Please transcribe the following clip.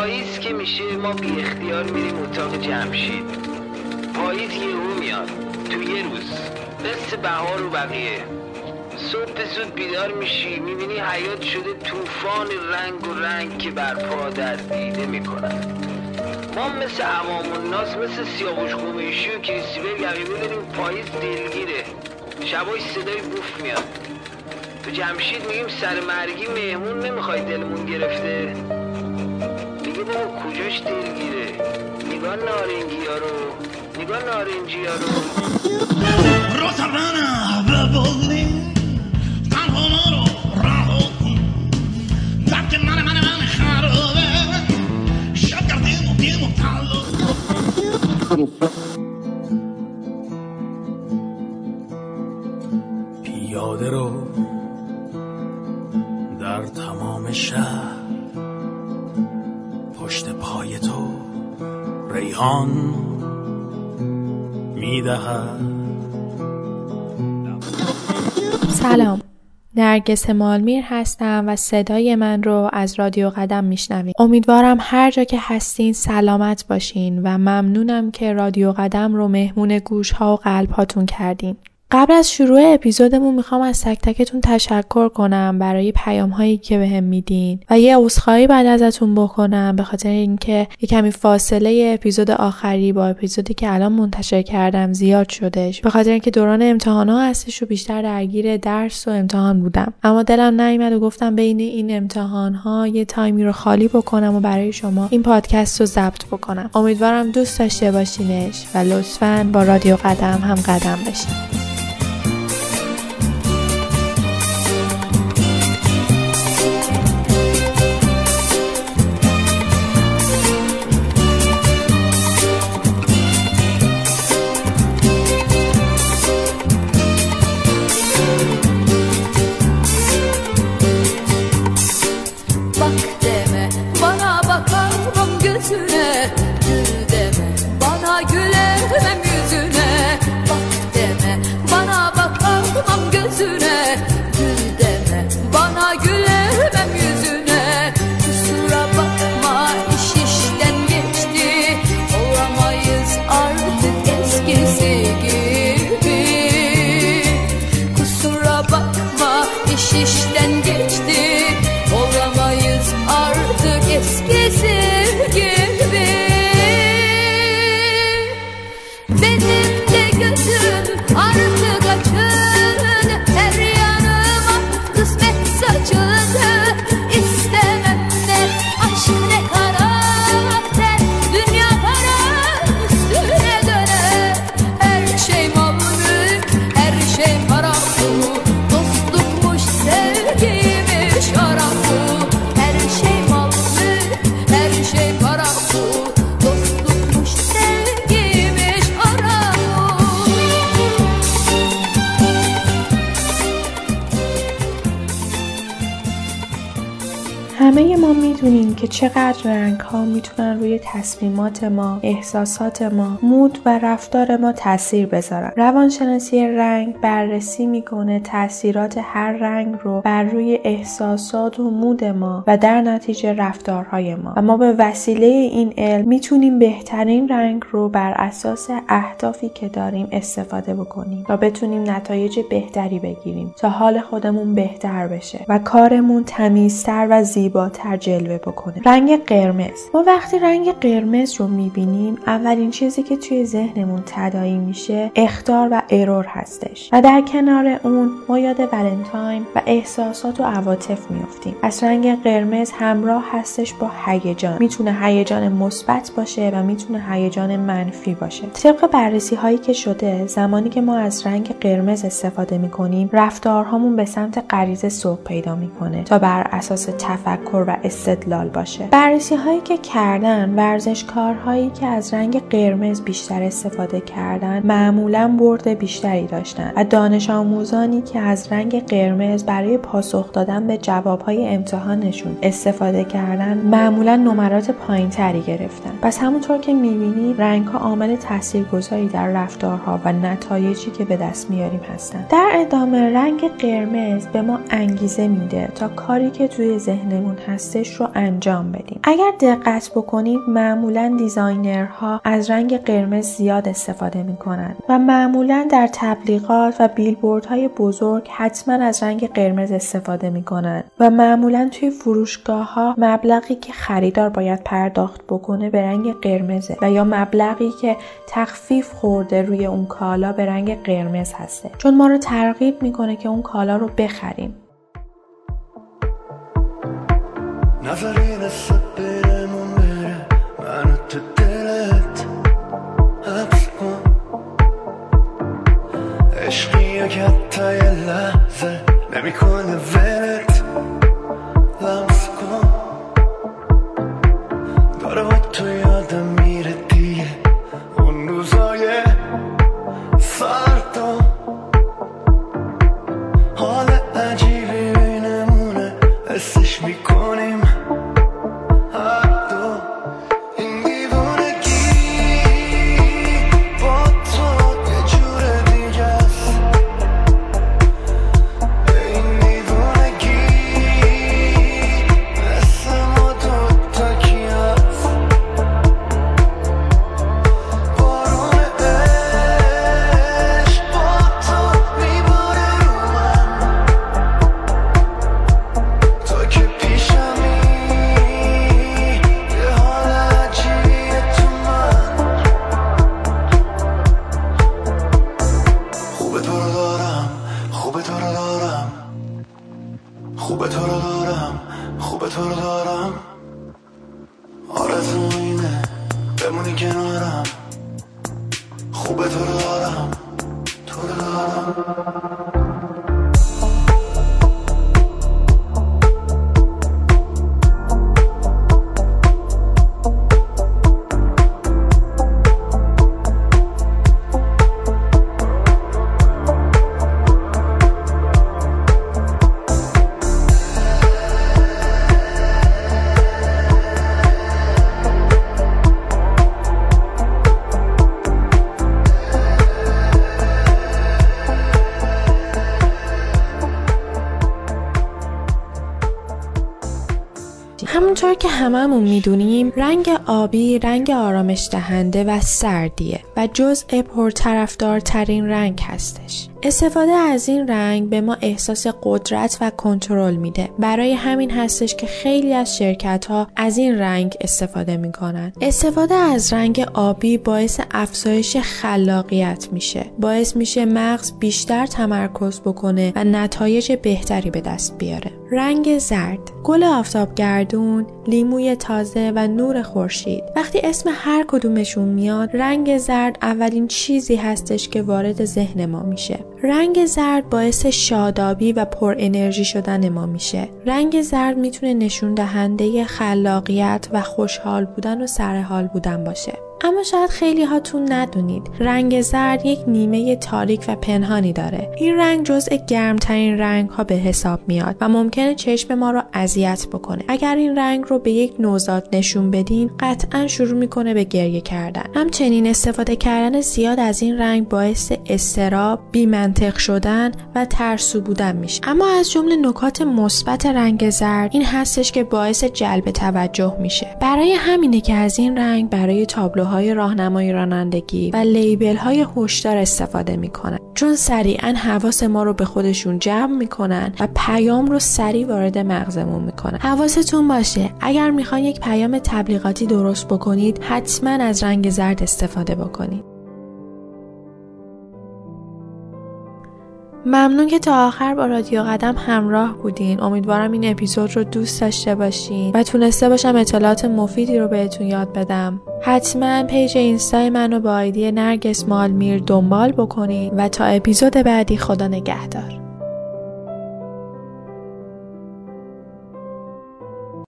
پاییز که میشه ما بی اختیار میریم اتاق جمشید. پاییز یهو میاد. تو یه روز. مثل بهار و بقیه. صبح زود بیدار میشی می‌بینی حیات شده طوفان رنگ و رنگ که برپا در دیده می‌کنن. ما مثل عوام الناس مثل سیاوش قمیشی و کریستیبل یقیبه داریم پاییز دلگیره. شبای صدای بوف میاد. تو جمشید میگیم سر مرگی مهمون نمی‌خوای دلمون گرفته. کجاش دلگیره نگاه نارنجی ها رو نگاه نارنجی ها رو رها کن. درک من من من خرابه. شب کردیم و دیم و پیاده رو در تمام شهر ریحان می‌دهد. سلام. نرگس مالمیر هستم و صدای من رو از رادیو قدم میشنوید. امیدوارم هر جا که هستین سلامت باشین و ممنونم که رادیو قدم رو مهمون گوش ها و قلب هاتون کردین. قبل از شروع اپیزودمون می‌خوام از تک تکتون تشکر کنم برای پیام هایی که بهم به میدین و یه عذرخواهی بعد ازتون بکنم به خاطر اینکه یه کمی فاصله اپیزود آخری با اپیزودی که الان منتشر کردم زیاد شدش به خاطر اینکه دوران امتحان ها هستش و بیشتر درگیر درس و امتحان بودم. اما دلم نیومد و گفتم بین این امتحان ها یه تایمی رو خالی بکنم و برای شما این پادکست رو ضبط بکنم. امیدوارم دوست داشته باشینش و لطفا با رادیو قدم هم قدم بشین. just have می‌دونیم که چقدر رنگ ها می‌تونن روی تصمیمات ما، احساسات ما، مود و رفتار ما تاثیر بذارن. روانشناسی رنگ بررسی می‌کنه تاثیرات هر رنگ رو بر روی احساسات و مود ما و در نتیجه رفتارهای ما. و ما به وسیله این علم می‌تونیم بهترین رنگ رو بر اساس اهدافی که داریم استفاده بکنیم و بتونیم نتایج بهتری بگیریم تا حال خودمون بهتر بشه و کارمون تمیزتر و زیباتر جلوه بکنه. رنگ قرمز. ما وقتی رنگ قرمز رو می‌بینیم اولین چیزی که توی ذهنمون تدایی میشه اختار و ارور هستش. و در کنار اون ما یاد ولنتاین و احساسات و عواطف میافتیم. از رنگ قرمز همراه هستش با هیجان. می‌تونه هیجان مثبت باشه و می‌تونه هیجان منفی باشه. طبق بررسی هایی که شده زمانی که ما از رنگ قرمز استفاده می‌کنیم رفتارهامون به سمت غریزه سوق پیدا می‌کنه تا بر اساس تفکر و استدلال باشه. بررسی هایی که کردن ورزشکارهایی که از رنگ قرمز بیشتر استفاده کردن معمولا برد بیشتری داشتن و دانش آموزانی که از رنگ قرمز برای پاسخ دادن به جوابهای امتحانشون استفاده کردن معمولا نمرات پایینتری گرفتن. پس همونطور که می‌بینی رنگ ها عامل تاثیرگذاری در رفتارها و نتایجی که به دست میاریم هستن. در ادامه رنگ قرمز به ما انگیزه میده تا کاری که توی ذهنمون هستش رو انجام بدیم. اگر دقت بکنید معمولا دیزاینرها از رنگ قرمز زیاد استفاده می‌کنن و معمولا در تبلیغات و بیلبوردهای بزرگ حتما از رنگ قرمز استفاده می‌کنن و معمولا توی فروشگاه ها مبلغی که خریدار باید پرداخت بکنه به رنگ قرمزه و یا مبلغی که تخفیف خورده روی اون کالا به رنگ قرمز هسته. چون ما رو ترغیب می‌کنه که اون کالا رو بخریم. نظری نسبت برمون بره منو تو دلت حبس کن عشقی که حتی یه لحظه نمی‌کنه ولت لمس کن داره با تو یادم کنارم خوبه تو رو دارم تو رو دارم. همونطور که هممون می‌دونیم رنگ آبی رنگ آرامش دهنده و سردیه و جزء پرطرفدارترین رنگ هستش. استفاده از این رنگ به ما احساس قدرت و کنترل میده. برای همین هستش که خیلی از شرکت ها از این رنگ استفاده می‌کنن. استفاده از رنگ آبی باعث افزایش خلاقیت میشه. باعث میشه مغز بیشتر تمرکز بکنه و نتایج بهتری به دست بیاره. رنگ زرد، گل آفتابگردون، لیموی تازه و نور خورشید. وقتی اسم هر کدومشون میاد، رنگ زرد اولین چیزی هستش که وارد ذهن ما میشه. رنگ زرد باعث شادابی و پر انرژی شدن ما میشه. رنگ زرد می‌تونه نشون دهنده خلاقیت و خوشحال بودن و سرحال بودن باشه. اما شاید خیلی هاتون ندونید. رنگ زرد یک نیمه تاریک و پنهانی داره. این رنگ جزء گرمترین رنگ ها به حساب میاد و ممکنه چشم ما رو اذیت بکنه. اگر این رنگ رو به یک نوزاد نشون بدین قطعا شروع می‌کنه به گریه کردن. همچنین استفاده کردن زیاد از این رنگ باعث استراب بیمنطق شدن و ترسو بودن میشه. اما از جمله نکات مثبت رنگ زرد این هستش که باعث جلب توجه میشه. برای همینه که از این رنگ برای تابلو های راهنمای رانندگی و لیبل های هشدار استفاده می‌کنن. چون سریعا حواس ما رو به خودشون جمع می‌کنن و پیام رو سریع وارد مغزمون می‌کنن. حواستون باشه اگر می‌خواین یک پیام تبلیغاتی درست بکنید حتما از رنگ زرد استفاده بکنید. ممنون که تا آخر با رادیو قدم همراه بودین. امیدوارم این اپیزود رو دوست داشته باشین و تونسته باشم اطلاعات مفیدی رو بهتون یاد بدم. حتما پیج اینستای منو با آیدی نرگس مالمیر دنبال بکنید و تا اپیزود بعدی خدا نگهدار.